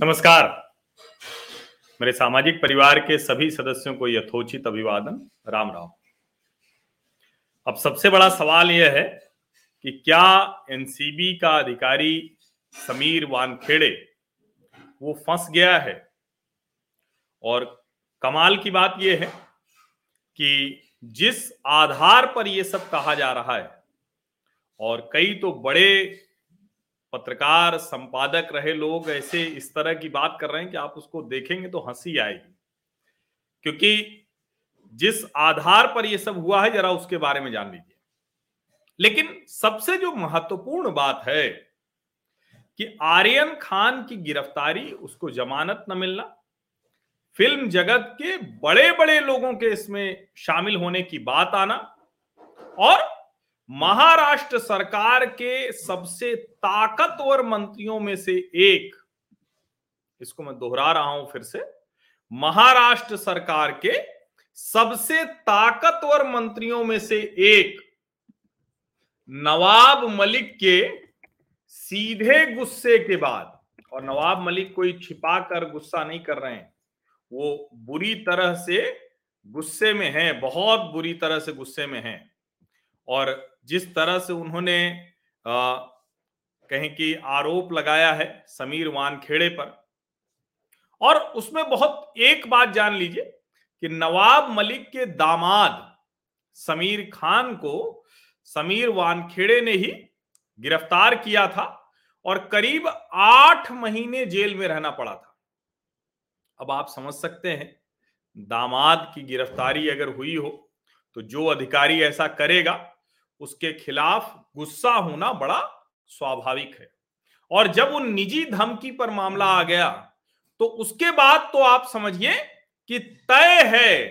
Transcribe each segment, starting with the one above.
नमस्कार। मेरे सामाजिक परिवार के सभी सदस्यों को यथोचित अभिवादन। राम राम। अब सबसे बड़ा सवाल यह है कि क्या एनसीबी का अधिकारी समीर वानखेड़े, वो फंस गया है? और कमाल की बात यह है कि जिस आधार पर यह सब कहा जा रहा है, और कई तो बड़े पत्रकार, संपादक रहे लोग ऐसे इस तरह की बात कर रहे हैं कि आप उसको देखेंगे तो हँसी आएगी। क्योंकि जिस आधार पर यह सब हुआ है, जरा उसके बारे में जान लीजिए। लेकिन सबसे जो महत्वपूर्ण बात है कि आर्यन खान की गिरफ्तारी, उसको जमानत न मिलना, फ़िल्म जगत के बड़े बड़े लोगों के इसमें शामिल होने की बात आना और महाराष्ट्र सरकार के सबसे ताकतवर मंत्रियों में से एक, इसको मैं दोहरा रहा हूँ फिर से, महाराष्ट्र सरकार के सबसे ताकतवर मंत्रियों में से एक, नवाब मलिक के सीधे गुस्से के बाद, और नवाब मलिक कोई छिपा कर गुस्सा नहीं कर रहे हैं, वो बुरी तरह से गुस्से में हैं, बहुत बुरी तरह से गुस्से में हैं, और जिस तरह से उन्होंने आ, कहें कि आरोप लगाया है समीर वानखेड़े पर। और उसमें बहुत एक बात जान लीजिए कि नवाब मलिक के दामाद समीर खान को समीर वानखेड़े ने ही गिरफ़्तार किया था और करीब आठ महीने जेल में रहना पड़ा था। अब आप समझ सकते हैं दामाद की गिरफ्तारी अगर हुई हो तो जो अधिकारी ऐसा करेगा उसके खिलाफ गुस्सा होना बड़ा स्वाभाविक है। और जब उन निजी धमकी पर मामला आ गया तो उसके बाद तो आप समझिए कि तय है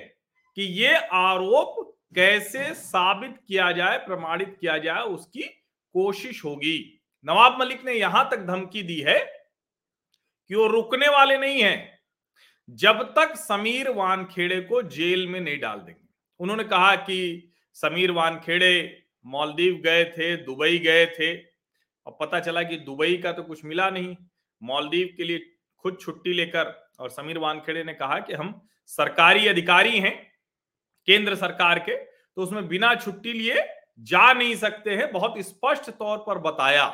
कि ये आरोप कैसे साबित किया जाए, प्रमाणित किया जाए, उसकी कोशिश होगी। नवाब मलिक ने यहाँ तक धमकी दी है कि वो रुकने वाले नहीं है। जब तक समीर वानखेड़े को जेल में नहीं डाल देंगे। उन्होंने कहा कि समीर वानखेड़े मालदीव गए थे, दुबई गए थे और पता चला कि दुबई का तो कुछ मिला नहीं। मालदीव के लिए खुद छुट्टी लेकर और समीर वानखेड़े ने कहा कि हम सरकारी अधिकारी हैं, केंद्र सरकार के तो उसमें बिना छुट्टी लिए जा नहीं सकते हैं, बहुत स्पष्ट तौर पर बताया।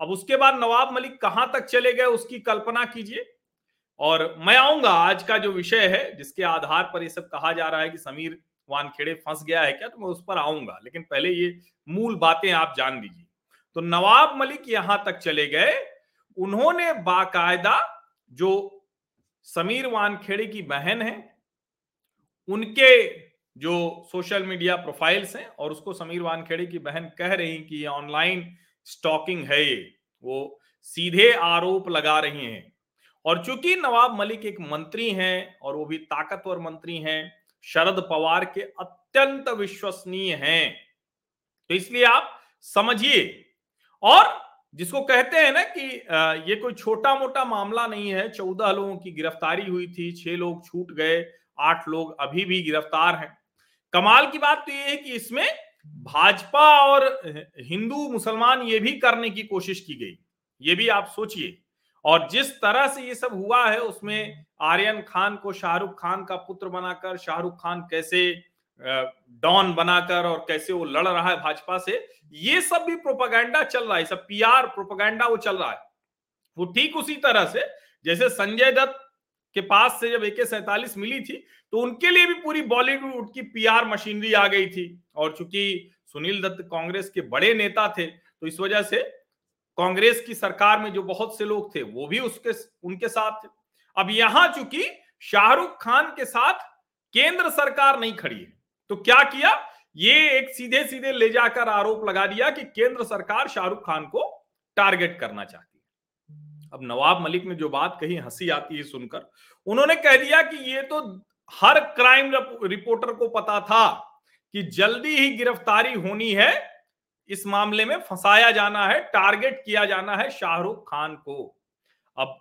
अब उसके बाद नवाब मलिक कहाँ तक चले गए, उसकी कल्पना कीजिए। और मैं आऊँगा, आज का जो विषय है, जिसके आधार पर ये सब कहा जा रहा है कि समीर वानखेड़े फंस गया है क्या? तो मैं उस पर आऊँगा। लेकिन पहले ये मूल बातें आप जान लीजिए। तो नवाब मलिक यहाँ तक चले गए। उन्होंने बाकायदा जो समीर वानखेड़े की बहन है, उनके जो सोशल मीडिया प्रोफाइल्स हैं और उसको समीर वानखेड़े की बहन कह रही कि ये ऑनलाइन स्टॉकिंग है ये। वो सीधे आरोप लगा रही हैं। और चूँकि नवाब मलिक एक मंत्री हैं और वो भी ताकतवर मंत्री हैं शरद पवार के अत्यंत विश्वसनीय हैं। तो इसलिए आप समझिए। और जिसको कहते हैं ना कि ये कोई छोटा मोटा मामला नहीं है, चौदह लोगों की गिरफ्तारी हुई थी, छह लोग छूट गए, आठ लोग अभी भी गिरफ़्तार हैं। कमाल की बात तो ये है कि इसमें भाजपा और हिंदू मुसलमान ये भी करने की कोशिश की गई। ये भी आप सोचिए। और जिस तरह से ये सब हुआ है, उसमें आर्यन खान को शाहरुख खान का पुत्र बनाकर, शाहरुख खान कैसे डॉन बनाकर और कैसे वो लड़ रहा है भाजपा से, ये सब भी प्रोपागेंडा चल रहा है सब पीआर प्रोपागेंडा वो चल रहा है। वो ठीक उसी तरह से, जैसे संजय दत्त के पास से जब ए सैतालीस मिली थी तो उनके लिए भी पूरी बॉलीवुड की पीआर मशीनरी आ गई थी। और चूँकि सुनील दत्त कांग्रेस के बड़े नेता थे तो इस वजह से कांग्रेस की सरकार में जो बहुत से लोग थे, वो भी उसके, उनके साथ थे। अब यहाँ चूँकि शाहरुख खान के साथ केंद्र सरकार नहीं खड़ी है तो क्या किया? ये एक सीधे सीधे ले जाकर आरोप लगा दिया कि केंद्र सरकार शाहरुख खान को टारगेट करना चाहती है। अब नवाब मलिक ने जो बात कही, हँसी आती है सुनकर। उन्होंने कह दिया कि ये तो हर क्राइम रिपोर्टर को पता था कि जल्दी ही गिरफ्तारी होनी है इस मामले में फंसाया जाना है, टारगेट किया जाना है शाहरुख खान को। अब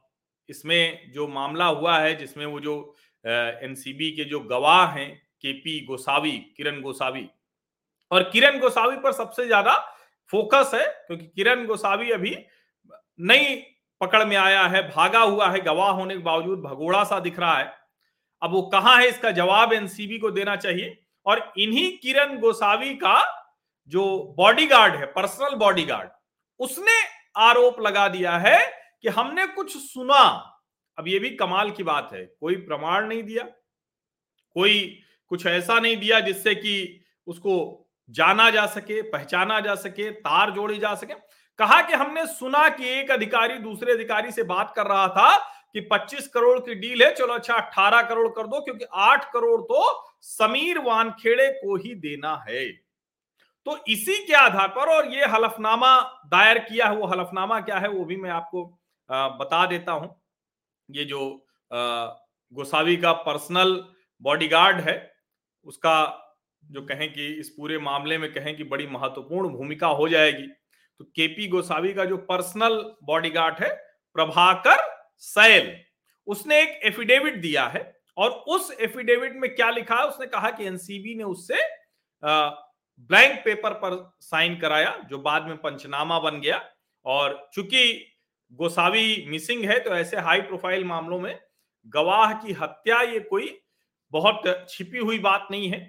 इसमें जो मामला हुआ है, जिसमें वो जो एनसीबी के जो गवाह हैं, केपी गोसावी, किरण गोसावी, और किरण गोसावी पर सबसे ज़्यादा फोकस है, क्योंकि किरण गोसावी अभी नई पकड़ में आया है, भागा हुआ है, गवाह होने के बावजूद भगोड़ा सा दिख रहा है। अब वो कहाँ है, इसका जवाब एनसीबी को देना चाहिए, और इन्हीं किरण गोसावी का जो बॉडीगार्ड है पर्सनल बॉडीगार्ड उसने आरोप लगा दिया है कि हमने कुछ सुना। अब ये भी कमाल की बात है, कोई प्रमाण नहीं दिया, कोई कुछ ऐसा नहीं दिया जिससे कि उसको जाना जा सके, पहचाना जा सके, तार जोड़ी जा सके। कहा कि हमने सुना कि एक अधिकारी दूसरे अधिकारी से बात कर रहा था कि 25 करोड़ की डील है, चलो अच्छा 18 करोड़ कर दो, क्योंकि 8 करोड़ तो समीर वानखेड़े को ही देना है। तो इसी के आधार पर, और ये हलफनामा दायर किया है वो हलफनामा क्या है वो भी मैं आपको बता देता हूँ। ये जो गोसावी का पर्सनल बॉडीगार्ड है, उसका जो कहें कि इस पूरे मामले में कहें कि बड़ी महत्वपूर्ण भूमिका हो जाएगी। तो केपी गोसावी का जो पर्सनल बॉडीगार्ड है, प्रभाकर सैल, उसने एक एफिडेविट दिया है, और उस एफिडेविट में क्या लिखा है? उसने कहा कि एनसीबी ने उससे ब्लैंक पेपर पर साइन कराया, जो बाद में पंचनामा बन गया। और चूँकि गोसावी मिसिंग है तो ऐसे हाई प्रोफ़ाइल मामलों में गवाह की हत्या ये कोई बहुत छिपी हुई बात नहीं है।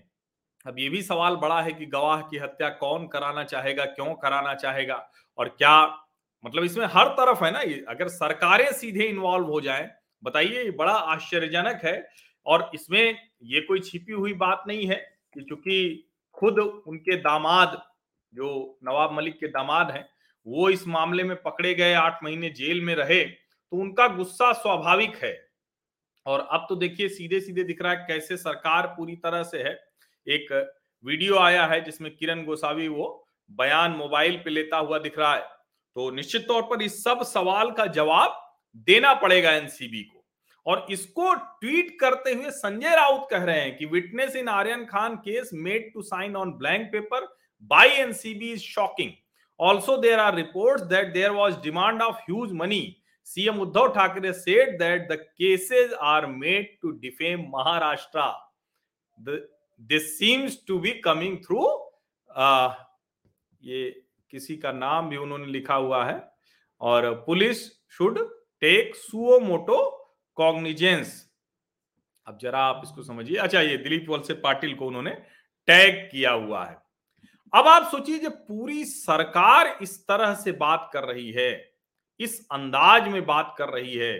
अब ये भी सवाल बड़ा है कि गवाह की हत्या कौन कराना चाहेगा, क्यों कराना चाहेगा, और क्या मतलब इसमें हर तरफ़ है ना, ये अगर सरकारें सीधे इन्वॉल्व हो जाए, बताइए, ये बड़ा आश्चर्यजनक है। और इसमें ये कोई छिपी हुई बात नहीं है कि चूँकि खुद उनके दामाद, जो नवाब मलिक के दामाद हैं, वो इस मामले में पकड़े गए, आठ महीने जेल में रहे तो उनका गुस्सा स्वाभाविक है। और अब तो देखिए सीधे सीधे दिख रहा है कैसे सरकार पूरी तरह से है। एक वीडियो आया है जिसमें किरण गोसावी वो बयान मोबाइल पे लेता हुआ दिख रहा है। तो निश्चित तौर पर इस सब सवाल का जवाब देना पड़ेगा एनसीबी को। और इसको ट्वीट करते हुए संजय राउत कह रहे हैं कि witness in Aryan Khan case made to sign on blank paper by NCB is shocking. Also there are report that there was demand of huge money CM Uddhav Thackeray said that the cases are made to defame Maharashtra this seems to be coming through ये किसी का नाम भी उन्होंने लिखा हुआ है। और police should take suo motu cognizance अब जरा आप इसको समझिए। अच्छा ये दिलीप वलसे पाटिल को उन्होंने टैग किया हुआ है। अब आप सोचिए जब पूरी सरकार इस तरह से बात कर रही है, इस अंदाज में बात कर रही है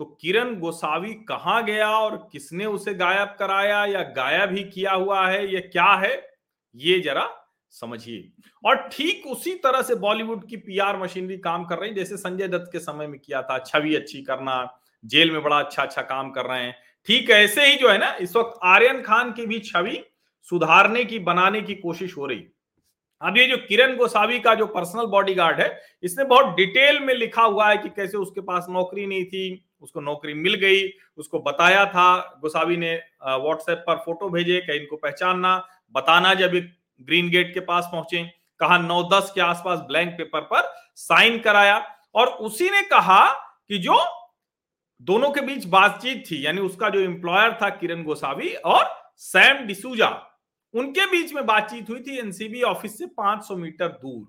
तो किरण गोसावी कहाँ गया और किसने उसे गायब कराया या गायब ही किया हुआ है, ये क्या है, ये जरा समझिए। और ठीक उसी तरह से बॉलीवुड की पीआर मशीनरी काम कर रही, जैसे संजय दत्त के समय में किया था, छवि अच्छी करना जेल में बड़ा अच्छा अच्छा काम कर रहे हैं। ठीक है, ऐसे ही जो है ना, इस वक्त आर्यन खान की भी छवि सुधारने की, बनाने की कोशिश हो रही। अब ये जो किरण गोसावी का जो पर्सनल बॉडीगार्ड है, इसने बहुत डिटेल में लिखा हुआ है कि कैसे उसके पास नौकरी नहीं थी, उसको नौकरी मिल गई, उसको बताया था। गोसावी ने व्हाट्सएप पर फ़ोटो भेजे, कहीं इनको पहचानना, बताना जब ग्रीन गेट के पास पहुँचे, कहा नौ दस के आसपास ब्लैंक पेपर पर साइन कराया। और उसी ने कहा कि जो दोनों के बीच बातचीत थी यानी उसका जो एम्प्लॉयर था किरण गोसावी और सैम डिसूजा उनके बीच में बातचीत हुई थी एनसीबी ऑफ़िस से 500 मीटर दूर।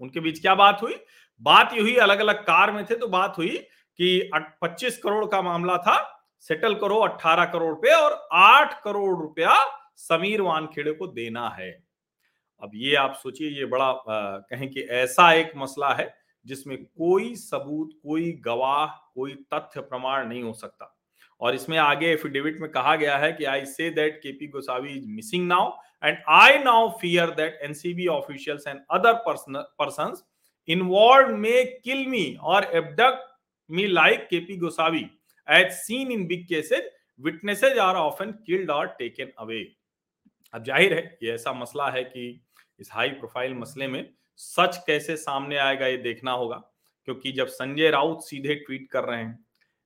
उनके बीच क्या बात हुई? बात ये हुई अलग अलग कार में थे तो बात हुई कि 25 करोड़ का मामला था सेटल करो 18 करोड़ पे और 8 करोड़ रुपया समीर वानखेड़े को देना है। अब ये आप सोचिए ये बड़ा आ, कहें कि ऐसा एक मसला है जिसमें कोई सबूत, कोई गवाह, कोई तथ्य प्रमाण नहीं हो सकता। और इसमें आगे एफिडेविट में कहा गया है कि I say that KP Gosavi is missing now and I now fear that NCB officials and other person involve may kill me or abduct me like KP Gosavi as seen in big cases witnesses are often killed or taken away अब ज़ाहिर है, ये ऐसा मसला है कि इस high profile मसले में सच कैसे सामने आएगा ये देखना होगा क्योंकि जब संजय राउत सीधे ट्वीट कर रहे हैं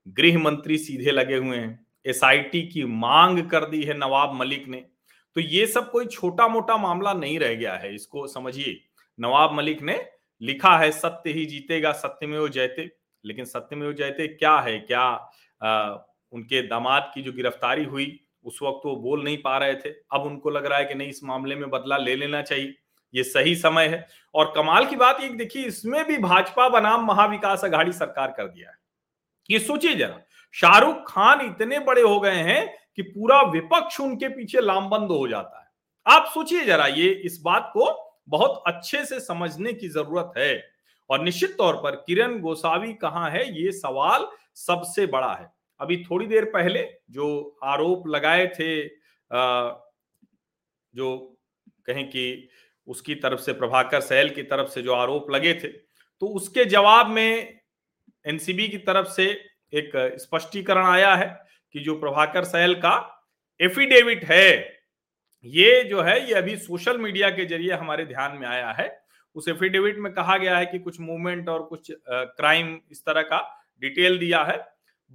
गृह मंत्री सीधे लगे हुए हैं एसआईटी की मांग कर दी है नवाब मलिक ने तो ये सब कोई छोटा मोटा मामला नहीं रह गया है। इसको समझिए नवाब मलिक ने लिखा है सत्य ही जीतेगा सत्य में वो जयते लेकिन सत्य में वो जयते क्या है? क्या आ, उनके दामाद की जो गिरफ्तारी हुई उस वक्त वो बोल नहीं पा रहे थे। अब उनको लग रहा है कि नहीं इस मामले में बदला ले लेना चाहिए। ये सही समय है। और कमाल की बात एक देखिए, इसमें भी भाजपा बनाम महाविकास अघाड़ी सरकार कर दिया है। ये सोचिए जरा, शाहरुख खान इतने बड़े हो गए हैं कि पूरा विपक्ष उनके पीछे लामबंद हो जाता है। आप सोचिए जरा, ये इस बात को बहुत अच्छे से समझने की ज़रूरत है। और निश्चित तौर पर किरण गोसावी कहाँ है, ये सवाल सबसे बड़ा है। अभी थोड़ी देर पहले जो आरोप लगाए थे जो कहें कि उसकी तरफ़ से, प्रभाकर सहल की तरफ़ से जो आरोप लगे थे तो उसके जवाब में एनसीबी की तरफ़ से एक स्पष्टीकरण आया है कि जो प्रभाकर सहल का एफिडेविट है, ये जो है, ये अभी सोशल मीडिया के ज़रिए हमारे ध्यान में आया है। उस एफिडेविट में कहा गया है कि कुछ मूवमेंट और कुछ क्राइम इस तरह का डिटेल दिया है।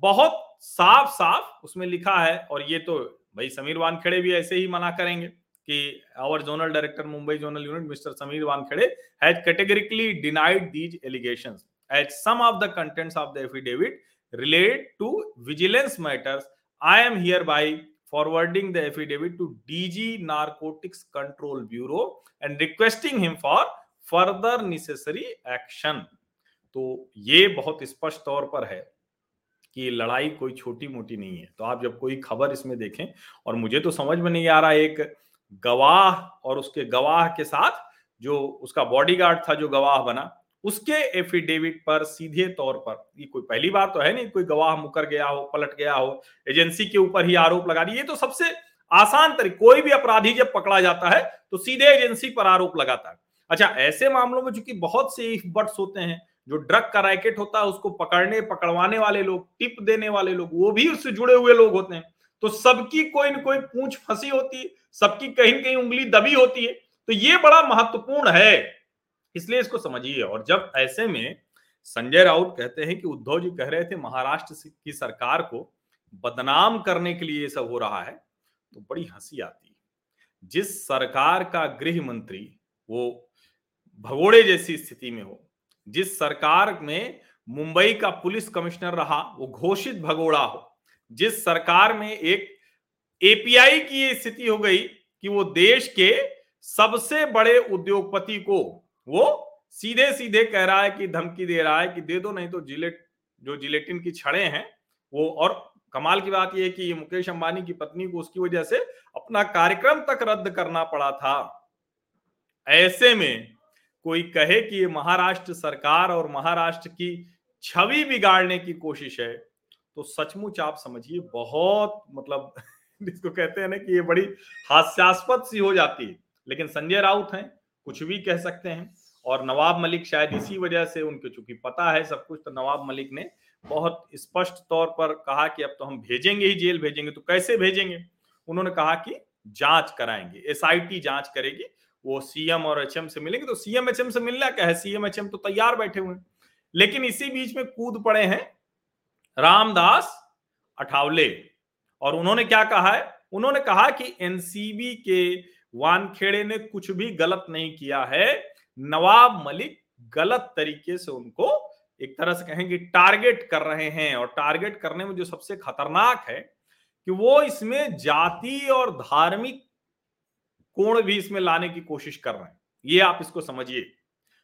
बहुत साफ़ साफ़ उसमें लिखा है और ये तो भाई समीर वानखेड़े भी ऐसे ही मना करेंगे। कि our zonal director Mumbai zonal unit Mr Sameer Wankhede has categorically denied these allegations as some of the contents of the affidavit relate to vigilance matters, I am hereby forwarding the affidavit to DG Narcotics Control Bureau and requesting him for further necessary action. तो ये बहुत स्पष्ट तौर पर है कि लड़ाई कोई छोटी मोटी नहीं है तो आप जब कोई खबर इसमें देखें और मुझे तो समझ में नहीं आ रहा एक गवाह और उसके गवाह के साथ जो उसका बॉडीगार्ड था, जो गवाह बना, उसके एफिडेविट पर सीधे तौर पर, ये कोई पहली बार तो है नहीं, कोई गवाह मुकर गया हो, पलट गया हो एजेंसी के ऊपर ही आरोप लगा दिए, ये तो सबसे आसान तरीके, कोई भी अपराधी जब पकड़ा जाता है तो सीधे एजेंसी पर आरोप लगाता है। अच्छा ऐसे मामलों में चूँकि बहुत से इफ़ बट्स होते हैं, जो ड्रग का रैकेट होता है, उसको पकड़ने, पकड़वाने वाले लोग टिप देने वाले लोग, वो भी उससे जुड़े हुए लोग होते हैं तो सबकी कोई न कोई पूछ फंसी होती है, सबकी कहीं न कहीं उंगली दबी होती है। तो ये बड़ा महत्वपूर्ण है, इसलिए इसको समझिए। और जब ऐसे में संजय राउत कहते हैं कि उद्धव जी कह रहे थे महाराष्ट्र की सरकार को बदनाम करने के लिए ये सब हो रहा है तो बड़ी हँसी आती है। जिस सरकार का गृह मंत्री वो भगोड़े जैसी स्थिति में हो, जिस सरकार में मुंबई का पुलिस कमिश्नर रहा, वो घोषित भगोड़ा हो जिस सरकार में एक एपीआई की स्थिति हो गई कि वो देश के सबसे बड़े उद्योगपति को वो सीधे सीधे कह रहा है कि धमकी दे रहा है कि दे दो, नहीं तो जिलेट जो जिलेटिन की छड़े हैं, वो और कमाल की बात यह है कि मुकेश अंबानी की पत्नी को उसकी वजह से अपना कार्यक्रम तक रद्द करना पड़ा था। ऐसे में कोई कहे कि ये महाराष्ट्र सरकार और महाराष्ट्र की छवि बिगाड़ने की कोशिश है तो सचमुच आप समझिए, बहुत मतलब जिसको कहते हैं ना कि ये बड़ी हास्यास्पद सी हो जाती है। लेकिन संजय राउत हैं, कुछ भी कह सकते हैं, और नवाब मलिक शायद इसी वजह से उनके, चूँकि पता है सब कुछ तो नवाब मलिक ने बहुत स्पष्ट तौर पर कहा कि अब तो हम भेजेंगे ही जेल, भेजेंगे तो कैसे भेजेंगे? उन्होंने कहा कि जाँच कराएँगे एसआईटी जाँच करेगी, वो सीएम और एचएम से मिलेंगे तो सीएम एचएम से मिलना क्या है? सीएम एचएम तो तैयार बैठे हुए हैं। लेकिन इसी बीच में कूद पड़े हैं रामदास अठावले। और उन्होंने क्या कहा है? उन्होंने कहा कि एनसीबी के वानखेड़े ने कुछ भी गलत नहीं किया है। नवाब मलिक गलत तरीके से उनको एक तरह से कहेंगे टारगेट कर रहे हैं। और टारगेट करने में जो सबसे खतरनाक है कि वो इसमें जाति और धार्मिक कोण भी इसमें लाने की कोशिश कर रहे हैं। ये आप इसको समझिए।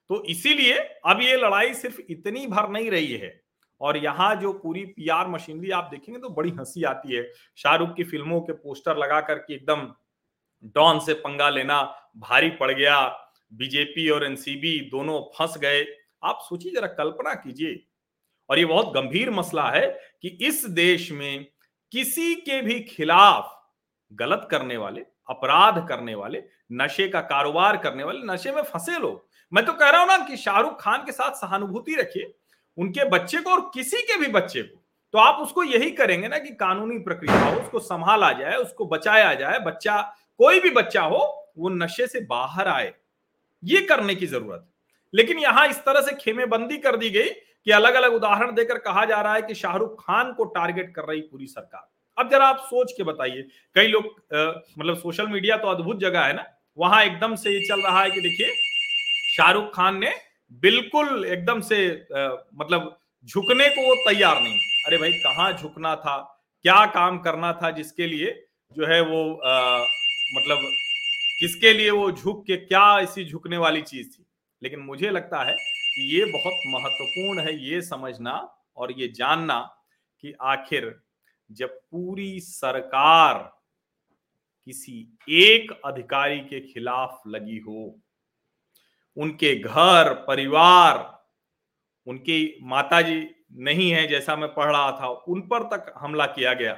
तो इसीलिए अब ये लड़ाई सिर्फ़ इतनी भर नहीं रही है। और यहाँ जो पूरी पीआर मशीनरी आप देखेंगे तो बड़ी हँसी आती है। शाहरुख की फ़िल्मों के पोस्टर लगा करके एकदम डॉन से पंगा लेना, भारी पड़ गया। बीजेपी और एनसीबी दोनों फंस गए। आप सोचिए जरा, कल्पना कीजिए। और ये बहुत गंभीर मसला है कि इस देश में किसी के भी खिलाफ गलत करने वाले, अपराध करने वाले, नशे का कारोबार करने वाले, नशे में फंसे लोग। मैं तो कह रहा हूँ ना कि शाहरुख खान के साथ सहानुभूति रखिए। उनके बच्चे को और किसी के भी बच्चे को। तो आप उसको यही करेंगे ना कि कानूनी प्रक्रिया हो, उसको संभाला जाए, उसको बचाया जाए, बच्चा, कोई भी बच्चा हो, वो नशे से बाहर आए। ये करने की ज़रूरत लेकिन यहाँ इस तरह से खेमेबंदी कर दी गई कि अलग अलग उदाहरण देकर कहा जा रहा है कि शाहरुख खान को टारगेट कर रही पूरी सरकार। अब जरा आप सोच के बताइए। कई लोग मतलब सोशल मीडिया तो अद्भुत जगह है ना, वहाँ एकदम से ये चल रहा है कि देखिए, शाहरुख खान ने बिल्कुल एकदम से आ, मतलब झुकने को वो तैयार नहीं अरे भाई कहाँ झुकना था? क्या काम करना था जिसके लिए जो है वो आ, मतलब किसके लिए वो झुक के क्या ऐसी झुकने वाली चीज़ थी? लेकिन मुझे लगता है कि ये बहुत महत्वपूर्ण है ये समझना और ये जानना कि आखिर जब पूरी सरकार किसी एक अधिकारी के खिलाफ लगी हो उनके घर, परिवार, उनकी माताजी नहीं है जैसा मैं पढ़ रहा था, उन पर तक हमला किया गया।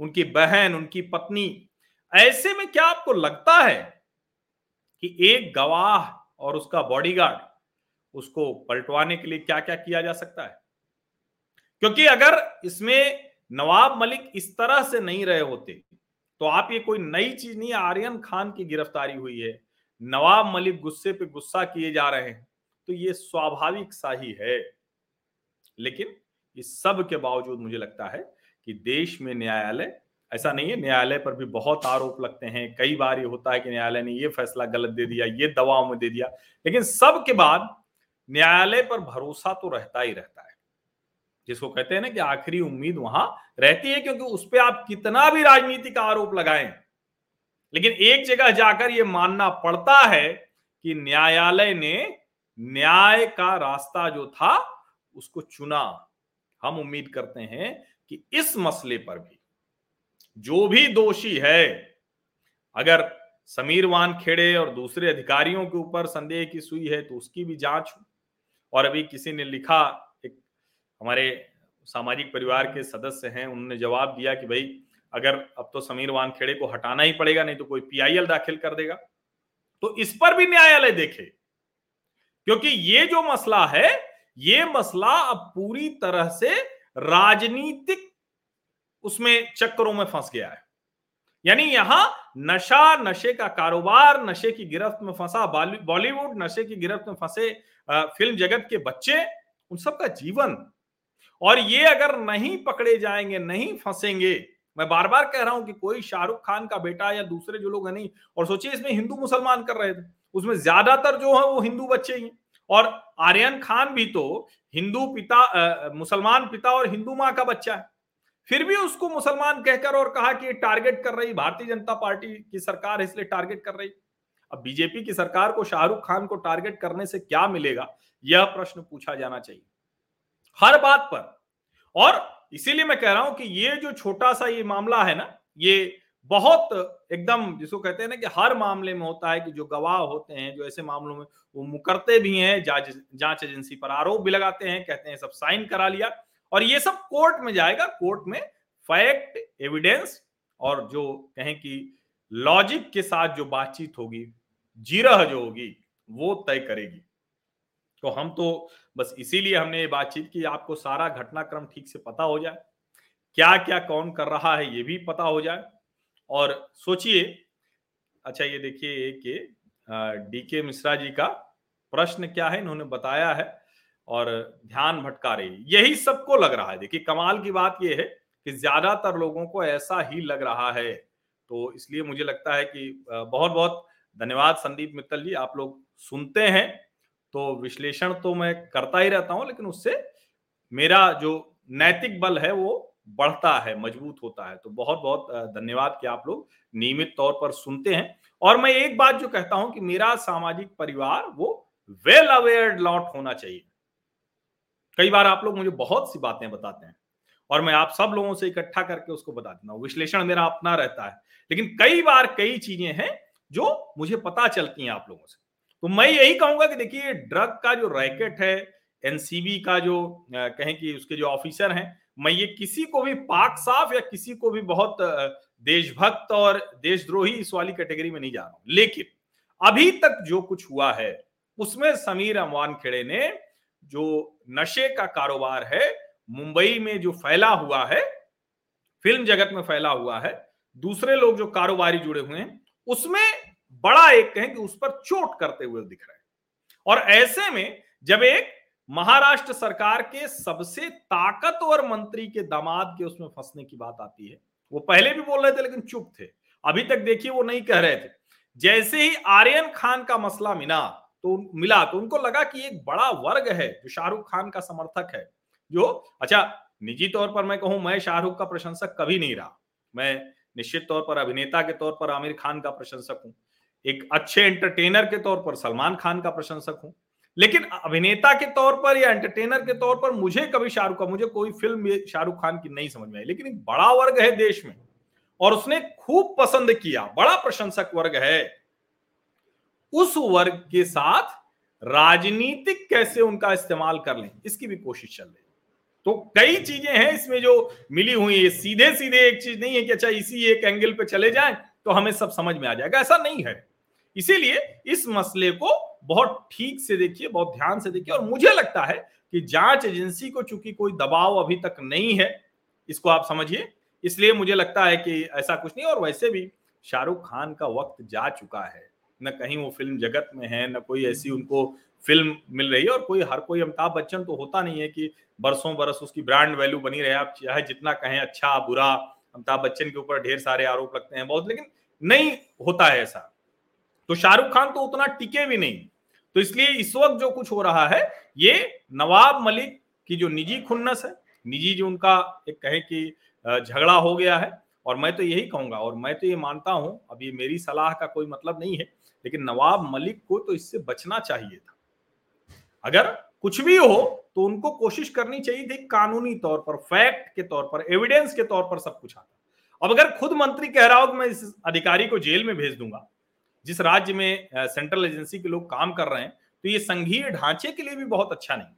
उनकी बहन, उनकी पत्नी, ऐसे में क्या आपको लगता है कि एक गवाह और उसका बॉडीगार्ड उसको पलटवाने के लिए क्या क्या किया जा सकता है? क्योंकि अगर इसमें नवाब मलिक इस तरह से नहीं रहे होते तो आप ये कोई नई चीज़ नहीं आर्यन खान की गिरफ्तारी हुई है। नवाब मलिक गुस्से पे गुस्सा किए जा रहे हैं तो ये स्वाभाविक सा ही है। लेकिन इस सब के बावजूद मुझे लगता है कि देश में न्यायालय, ऐसा नहीं है, न्यायालय पर भी बहुत आरोप लगते हैं। कई बार ये होता है कि न्यायालय ने ये फैसला गलत दे दिया, ये दबाव में दे दिया, लेकिन सब के बाद न्यायालय पर भरोसा तो रहता ही रहता है। जिसको कहते हैं ना कि आखिरी उम्मीद वहाँ रहती है, क्योंकि उस पर आप कितना भी राजनीतिक आरोप लगाएँ लेकिन एक जगह जाकर यह मानना पड़ता है कि न्यायालय ने न्याय का रास्ता जो था, उसको चुना। हम उम्मीद करते हैं कि इस मसले पर भी, जो भी दोषी है, अगर समीर वान खेड़े और दूसरे अधिकारियों के ऊपर संदेह की सुई है तो उसकी भी जाँच हो। और अभी किसी ने लिखा, एक हमारे सामाजिक परिवार के सदस्य हैं, उन्होंने जवाब दिया कि भाई अगर अब तो समीर वानखेड़े को हटाना ही पड़ेगा, नहीं तो कोई पीआईएल दाखिल कर देगा। तो इस पर भी न्यायालय देखे, क्योंकि ये जो मसला है, ये मसला अब पूरी तरह से राजनीतिक उसमें चक्करों में फंस गया है। यानी यहाँ नशा, नशे का कारोबार, नशे की गिरफ्त में फंसा बॉलीवुड नशे की गिरफ्त में फंसे फ़िल्म जगत के बच्चे, उन सबका जीवन। और ये अगर नहीं पकड़े जाएँगे, नहीं फंसेंगे मैं बार बार कह रहा हूँ कि कोई शाहरुख खान का बेटा या दूसरे जो लोग हैं नहीं। और सोचिए, इसमें हिंदू मुसलमान कर रहे थे। उसमें ज़्यादातर जो है वो हिंदू बच्चे ही और आर्यन खान भी तो हिंदू पिता मुसलमान पिता और हिंदू माँ का बच्चा है। फिर भी उसको मुसलमान कहकर और कहा कि टारगेट कर रही, भारतीय जनता पार्टी की सरकार है, इसलिए टारगेट कर रही। अब बीजेपी की सरकार को, शाहरुख खान को टारगेट करने से क्या मिलेगा? यह प्रश्न पूछा जाना चाहिए। हर बात पर। और इसीलिए मैं कह रहा हूँ कि ये जो छोटा सा ये मामला है ना, ये बहुत एकदम जिसको कहते हैं ना कि हर मामले में होता है कि जो गवाह होते हैं, जो ऐसे मामलों में वो मुकरते भी हैं, जाँच एजेंसी पर आरोप भी लगाते हैं, कहते हैं सब साइन करा लिया और ये सब कोर्ट में जाएगा, कोर्ट में फैक्ट, एविडेंस और जो कहें कि लॉजिक के साथ जो बातचीत होगी, जीरह जो होगी, वो तय करेगी। तो हम तो बस इसीलिए हमने ये बातचीत की, आपको सारा घटनाक्रम ठीक से पता हो जाए। क्या क्या कौन कर रहा है, ये भी पता हो जाए। और सोचिए अच्छा ये देखिए कि डी के मिश्रा जी का प्रश्न क्या है, इन्होंने बताया है और ध्यान भटका रही यही सबको लग रहा है। देखिए, कमाल की बात यह है कि ज़्यादातर लोगों को ऐसा ही लग रहा है। तो इसलिए मुझे लगता है कि बहुत बहुत धन्यवाद संदीप मित्तल जी, आप लोग सुनते हैं। तो विश्लेषण तो मैं करता ही रहता हूँ, लेकिन उससे मेरा जो नैतिक बल है, वो बढ़ता है, मज़बूत होता है। तो बहुत बहुत धन्यवाद कि आप लोग नियमित तौर पर सुनते हैं। और मैं एक बात जो कहता हूँ कि मेरा सामाजिक परिवार, वो वेल अवेयर लॉट होना चाहिए। कई बार आप लोग मुझे बहुत सी बातें बताते हैं, और मैं आप सब लोगों से इकट्ठा करके उसको बता देता हूँ। विश्लेषण मेरा अपना रहता है, लेकिन कई बार कई चीज़ें हैं, जो मुझे पता चलती हैं आप लोगों से। तो मैं यही कहूँगा कि देखिए, ड्रग का जो रैकेट है, एनसीबी का जो कहें कि उसके जो ऑफिसर हैं, मैं ये किसी को भी पाक साफ़ या किसी को भी बहुत देशभक्त और देशद्रोही इस वाली कैटेगरी में नहीं जा रहा हूँ। लेकिन अभी तक जो कुछ हुआ है, उसमें समीर अमवान खेड़े ने जो नशे का कारोबार है, मुंबई में जो फैला हुआ है, फ़िल्म जगत में फैला हुआ है, दूसरे लोग जो कारोबारी जुड़े हुए हैं, उसमें बड़ा एक कहें कि उस पर चोट करते हुए दिख रहे हैं। और ऐसे में जब एक महाराष्ट्र सरकार के सबसे ताकतवर मंत्री के दामाद के उसमें फंसने की बात आती है, वो पहले भी बोल रहे थे लेकिन चुप थे। अभी तक देखिए वो नहीं कह रहे थे। जैसे ही आर्यन खान का मसला मिला तो मिला तो उनको लगा कि एक बड़ा वर्ग है जो शाहरुख खान का समर्थक है, जो अच्छा निजी तौर पर मैं कहूँ, मैं शाहरुख का प्रशंसक कभी नहीं रहा। मैं निश्चित तौर पर अभिनेता के तौर पर आमिर खान का प्रशंसक हूँ। एक अच्छे एंटरटेनर के तौर पर, सलमान खान का प्रशंसक हूँ। लेकिन अभिनेता के तौर पर या एंटरटेनर के तौर पर मुझे कभी शाहरुख खान, मुझे कोई फ़िल्म शाहरुख खान की नहीं समझ में आई। लेकिन एक बड़ा वर्ग है देश में, और उसने खूब पसंद किया, बड़ा प्रशंसक वर्ग है। उस वर्ग के साथ राजनीतिक कैसे उनका इस्तेमाल कर लें, इसकी भी कोशिश चल रही तो कई चीज़ें हैं इसमें जो मिली हुई है। सीधे सीधे एक चीज़ नहीं है कि अच्छा इसी एक एंगल पे चले जाएँ तो हमें सब समझ में आ जाएगा। ऐसा नहीं है। इसीलिए इस मसले को बहुत ठीक से देखिए, बहुत ध्यान से देखिए। और मुझे लगता है कि जाँच एजेंसी को चूँकि कोई दबाव अभी तक नहीं है, इसको आप समझिए। इसलिए मुझे लगता है कि ऐसा कुछ नहीं, और वैसे भी शाहरुख खान का वक्त जा चुका है। न कहीं वो फ़िल्म जगत में है, न कोई ऐसी उनको फ़िल्म मिल रही है। और कोई, हर कोई अमिताभ बच्चन तो होता नहीं है कि बरसों बरस उसकी ब्रांड वैल्यू बनी रहे। आप चाहे जितना कहें अच्छा बुरा, अमिताभ बच्चन के ऊपर ढेर सारे आरोप लगते हैं बहुत, लेकिन नहीं होता है ऐसा। तो शाहरुख खान तो उतना टिके भी नहीं। तो इसलिए इस वक्त जो कुछ हो रहा है, ये नवाब मलिक की जो निजी खुन्नस है, निजी जो उनका एक कहे कि झगड़ा हो गया है, और मैं तो यही कहूँगा, और मैं तो ये मानता हूँ, अब ये मेरी सलाह का कोई मतलब नहीं है, लेकिन नवाब मलिक को तो इससे बचना चाहिए था। अगर कुछ भी हो तो उनको कोशिश करनी चाहिए थी कानूनी तौर पर, फैक्ट के तौर पर, एविडेंस के तौर पर सब कुछ आता। अब अगर खुद मंत्री कह रहा हो कि मैं इस अधिकारी को जेल में भेज दूँगा। जिस राज्य में सेंट्रल एजेंसी के लोग काम कर रहे हैं तो ये संघीय ढांचे के लिए भी बहुत अच्छा नहीं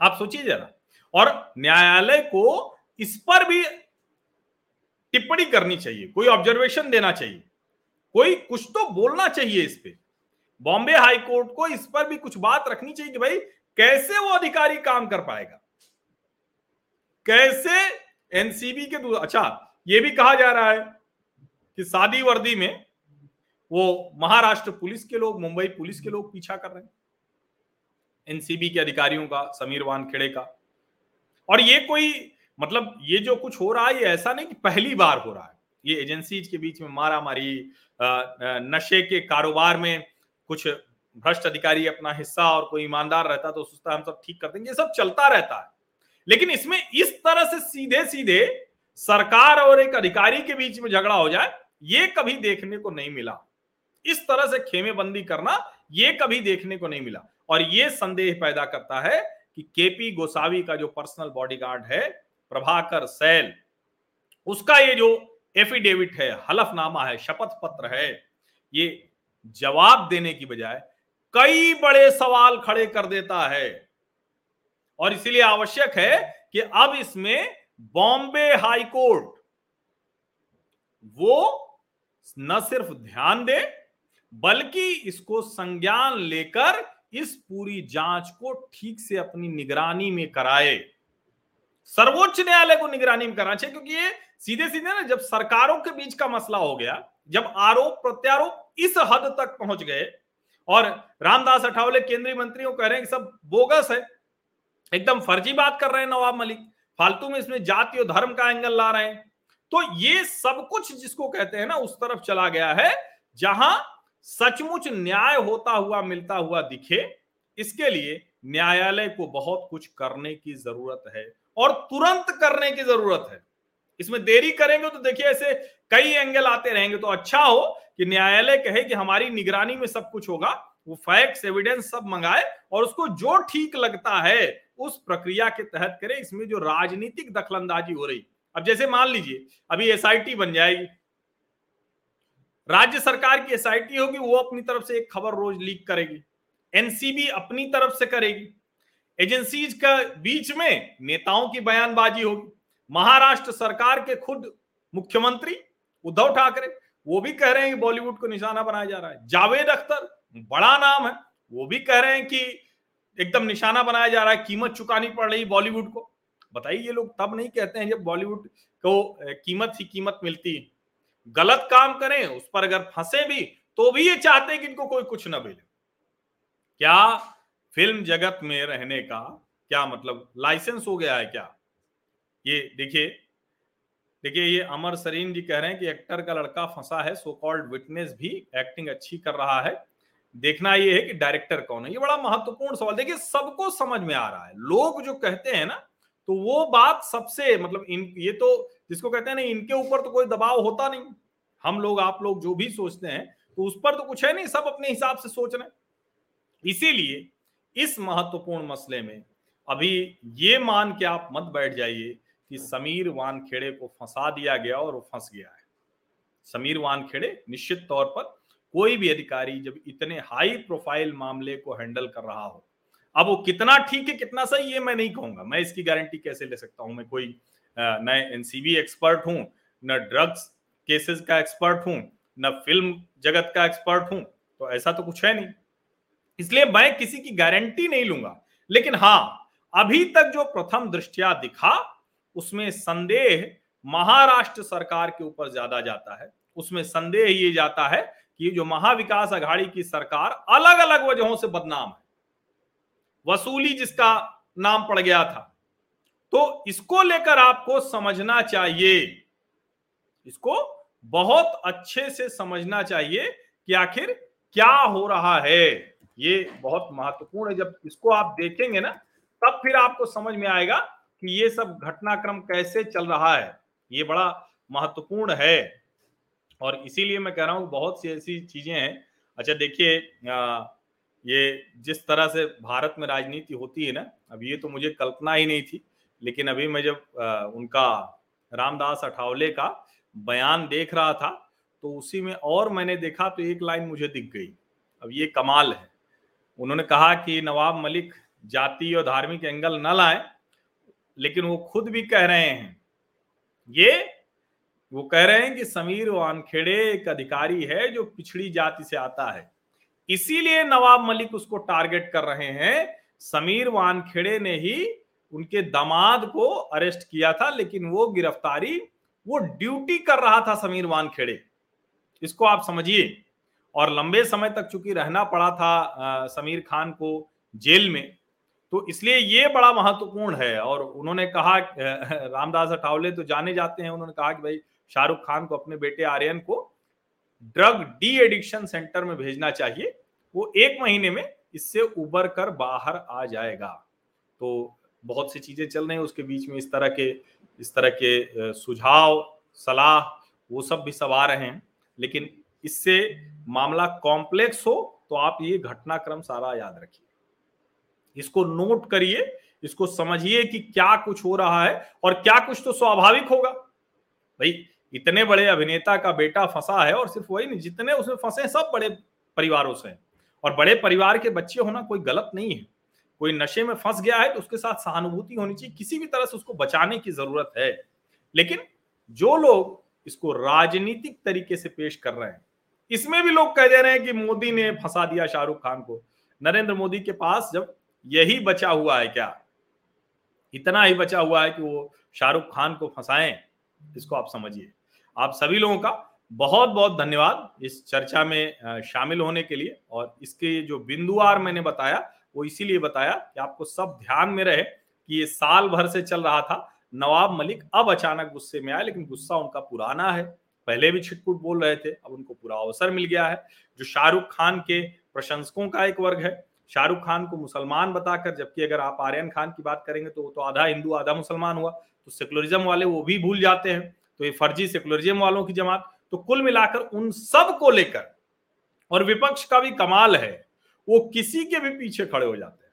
आप सोचिए जरा। और न्यायालय को इस पर भी टिप्पणी करनी चाहिए, कोई ऑब्जर्वेशन देना चाहिए, कोई कुछ तो बोलना चाहिए इस पे। बॉम्बे हाई कोर्ट को इस पर भी कुछ बात रखनी चाहिए कि भाई, कैसे वो अधिकारी काम कर पाएगा? कैसे एनसीबी के अच्छा ये भी कहा जा रहा है कि शादी वर्दी में वो महाराष्ट्र पुलिस के लोग, मुंबई पुलिस के लोग पीछा कर रहे हैं। एनसीबी के अधिकारियों का, समीर वानखेड़े का। और ये कोई मतलब ये जो कुछ हो रहा है, ये ऐसा नहीं कि पहली बार हो रहा है। ये एजेंसीज के बीच में मारा मारी नशे के कारोबार में कुछ भ्रष्ट अधिकारी अपना हिस्सा और कोई ईमानदार रहता तो सोचता हम सब ठीक कर देंगे। ये सब चलता रहता है। लेकिन इसमें इस तरह से सीधे सीधे सरकार और एक अधिकारी के बीच में झगड़ा हो जाए, ये कभी देखने को नहीं मिला। इस तरह से खेमे बंदी करना ये कभी देखने को नहीं मिला। और ये संदेह पैदा करता है कि केपी गोसावी का जो पर्सनल बॉडीगार्ड है, प्रभाकर सैल, उसका ये जो एफिडेविट है, हलफनामा है शपथ पत्र है, ये जवाब देने की बजाय कई बड़े सवाल खड़े कर देता है। और इसीलिए आवश्यक है कि अब इसमें बॉम्बे हाई कोर्ट, वो न सिर्फ़ ध्यान दे बल्कि इसको संज्ञान लेकर इस पूरी जाँच को ठीक से अपनी निगरानी में कराए। सर्वोच्च न्यायालय को निगरानी में कराना चाहिए, क्योंकि ये सीधे सीधे ना जब सरकारों के बीच का मसला हो गया, जब आरोप प्रत्यारोप इस हद तक पहुँच गए, और रामदास अठावले केंद्रीय मंत्रियों कह रहे हैं कि सब बोगस है, एकदम फर्जी बात कर रहे हैं नवाब मलिक, फालतू में इसमें जाति और धर्म का एंगल ला रहे हैं। तो ये सब कुछ जिसको कहते हैं ना, उस तरफ़ चला गया है, जहाँ सचमुच न्याय होता हुआ, मिलता हुआ दिखे, इसके लिए न्यायालय को बहुत कुछ करने की ज़रूरत है और तुरंत करने की ज़रूरत है। इसमें देरी करेंगे तो देखिए, ऐसे कई एंगल आते रहेंगे तो अच्छा हो कि न्यायालय कहे कि हमारी निगरानी में सब कुछ होगा, वो फैक्ट्स, एविडेंस सब मंगाए और उसको जो ठीक लगता है, उस प्रक्रिया के तहत करे। इसमें जो राजनीतिक दखलंदाजी हो रही, अब जैसे मान लीजिए, अभी एसआईटी बन जाएगी राज्य सरकार की एसआईटी होगी, वो अपनी तरफ़ से एक खबर रोज लीक करेगी। एनसीबी अपनी तरफ़ से करेगी। एजेंसीज का बीच में नेताओं की बयानबाजी होगी। महाराष्ट्र सरकार के खुद मुख्यमंत्री उद्धव ठाकरे, वो भी कह रहे हैं कि बॉलीवुड को निशाना बनाया जा रहा है। जावेद अख्तर, बड़ा नाम है, वो भी कह रहे हैं कि एकदम निशाना बनाया जा रहा है, कीमत चुकानी पड़ रही बॉलीवुड को। बताइए ये लोग तब नहीं कहते हैं जब बॉलीवुड को कीमत ही कीमत मिलती है। गलत काम करें, उस पर अगर फंसे भी तो भी ये चाहते हैं कि इनको कोई कुछ ना मिले। क्या फ़िल्म जगत में रहने का क्या मतलब लाइसेंस हो गया है क्या? ये देखिए देखिए ये अमर सरीन जी कह रहे हैं कि एक्टर का लड़का फंसा है सो कॉल्ड विटनेस भी एक्टिंग अच्छी कर रहा है। देखना ये है कि डायरेक्टर कौन है, ये बड़ा महत्वपूर्ण सवाल। देखिए, सबको समझ में आ रहा है। लोग जो कहते हैं ना तो वो बात सबसे मतलब इन, ये तो जिसको कहते हैं ना, इनके ऊपर तो कोई दबाव होता नहीं। हम लोग, आप लोग जो भी सोचते हैं तो उस पर तो कुछ है नहीं, सब अपने हिसाब से सोच रहे इसीलिए इस महत्वपूर्ण मसले में अभी ये मान के आप मत बैठ जाइए कि समीर वानखेड़े को फंसा दिया गया और वो फंस गया है। समीर वानखेड़े निश्चित तौर पर कोई भी अधिकारी जब इतने हाई प्रोफ़ाइल मामले को हैंडल कर रहा हो, अब वो कितना ठीक है, कितना सही, ये मैं नहीं कहूँगा। मैं इसकी गारंटी कैसे ले सकता हूँ? मैं कोई न एनसीबी एक्सपर्ट हूँ, न ड्रग्स केसेस का एक्सपर्ट हूँ, न फ़िल्म जगत का एक्सपर्ट हूँ तो ऐसा तो कुछ है नहीं। इसलिए मैं किसी की गारंटी नहीं लूँगा। लेकिन हाँ अभी तक जो प्रथम दृष्टिया दिखा, उसमें संदेह महाराष्ट्र सरकार के ऊपर ज़्यादा जाता है। उसमें संदेह ये जाता है कि जो महाविकास अघाड़ी की सरकार अलग अलग वजहों से बदनाम है। वसूली जिसका नाम पड़ गया था तो इसको लेकर आपको समझना चाहिए। इसको बहुत अच्छे से समझना चाहिए कि आखिर क्या हो रहा है। ये बहुत महत्वपूर्ण है। जब इसको आप देखेंगे ना, तब फिर आपको समझ में आएगा कि ये सब घटनाक्रम कैसे चल रहा है। ये बड़ा महत्वपूर्ण है। और इसीलिए मैं कह रहा हूँ, बहुत सी ऐसी चीज़ें हैं। अच्छा देखिए ये जिस तरह से भारत में राजनीति होती है ना, अब ये तो मुझे कल्पना ही नहीं थी। लेकिन अभी मैं जब आ, उनका रामदास अठावले का बयान देख रहा था तो उसी में और मैंने देखा तो एक लाइन मुझे दिख गई। अब ये कमाल है। उन्होंने कहा कि नवाब मलिक जाति और धार्मिक एंगल न लाए लेकिन वो खुद भी कह रहे हैं। ये वो कह रहे हैं कि समीर वानखेड़े एक अधिकारी है जो पिछड़ी जाति से आता है। इसीलिए नवाब मलिक उसको टारगेट कर रहे हैं। समीर वानखेड़े ने ही उनके दामाद को अरेस्ट किया था लेकिन वो गिरफ्तारी वो ड्यूटी कर रहा था समीर वानखेड़े। इसको आप समझिए। और लंबे समय तक चूँकि रहना पड़ा था आ, समीर खान को जेल में तो इसलिए ये बड़ा महत्वपूर्ण है। और उन्होंने कहा रामदास अठावले तो जाने जाते हैं। उन्होंने कहा कि भाई शाहरुख खान को अपने बेटे आर्यन को ड्रग डी एडिक्शन सेंटर में भेजना चाहिए। वो एक महीने में इससे उबर कर बाहर आ जाएगा। तो बहुत सी चीज़ें चल रही हैं, उसके बीच में इस तरह के, इस तरह के सुझाव, सलाह, वो सब भी सब आ रहे हैं। लेकिन इससे मामला कॉम्प्लेक्स हो तो आप ये घटनाक्रम सारा याद रखिए। इसको नोट करिए, इसको समझिए कि क्या कुछ हो रहा है और क्या कुछ तो स्वाभाविक होगा। भाई, इतने बड़े अभिनेता का बेटा फंसा है और सिर्फ़ वही नहीं, जितने उसमें फंसे सब बड़े परिवारों से और बड़े परिवार के बच्चे होना कोई गलत नहीं है। कोई नशे में फंस गया है तो उसके साथ सहानुभूति होनी चाहिए। किसी भी तरह से उसको बचाने की ज़रूरत है। लेकिन जो लोग इसको राजनीतिक तरीके से पेश कर रहे हैं, इसमें भी लोग कह दे रहे हैं कि मोदी ने फंसा दिया शाहरुख खान को। नरेंद्र मोदी के पास जब यही बचा हुआ है क्या? इतना ही बचा हुआ है कि वो शाहरुख खान को फंसाएँ, इसको आप समझिए। आप सभी लोगों का बहुत बहुत धन्यवाद इस चर्चा में शामिल होने के लिए और इसके जो बिंदुवार मैंने बताया वो इसीलिए बताया कि आपको सब ध्यान में रहे कि ये साल भर से चल रहा था। नवाब मलिक अब अचानक गुस्से में आया लेकिन गुस्सा उनका पुराना है। पहले भी छिटपुट बोल रहे थे, अब उनको पूरा अवसर मिल गया है। जो शाहरुख खान के प्रशंसकों का एक वर्ग है, शाहरुख खान को मुसलमान बताकर, जबकि अगर आप आर्यन खान की बात करेंगे तो वो तो आधा हिंदू, आधा मुसलमान हुआ। तो सेकुलरिज्म वाले वो भी भूल जाते हैं। तो ये फर्जी सेकुलरिज्म वालों की जमात। तो कुल मिलाकर उन सबको लेकर और विपक्ष का भी कमाल है। वो किसी के भी पीछे खड़े हो जाते हैं।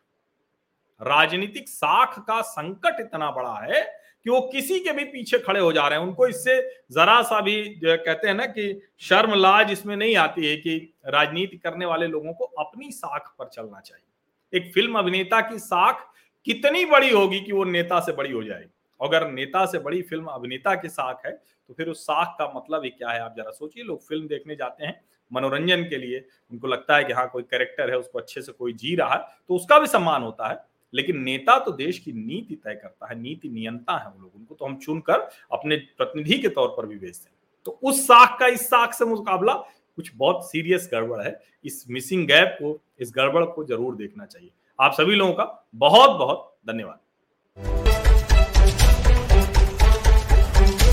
राजनीतिक साख का संकट इतना बड़ा है कि वो किसी के भी पीछे खड़े हो जा रहे हैं। उनको इससे जरा सा भी जो कहते हैं ना कि शर्म लाज इसमें नहीं आती है कि राजनीति करने वाले लोगों को अपनी साख पर चलना चाहिए। एक फ़िल्म अभिनेता की साख कितनी बड़ी होगी कि वो नेता से बड़ी हो जाएगी अगर नेता से बड़ी फ़िल्म अभिनेता की साख है तो फिर उस साख का मतलब ही क्या है? आप जरा सोचिए, लोग फ़िल्म देखने जाते हैं मनोरंजन के लिए, उनको लगता है कि हाँ कोई कैरेक्टर है, उसको अच्छे से कोई जी रहा है तो उसका भी सम्मान होता है। लेकिन नेता तो देश की नीति तय करता है, नीति नियंता है वो लोग, उनको तो हम चुनकर अपने प्रतिनिधि के तौर पर भी भेजते हैं। तो उस साख का, इस साख से मुकाबला कुछ बहुत सीरियस गड़बड़ है। इस मिसिंग गैप को, इस गड़बड़ को ज़रूर देखना चाहिए। आप सभी लोगों का बहुत बहुत धन्यवाद।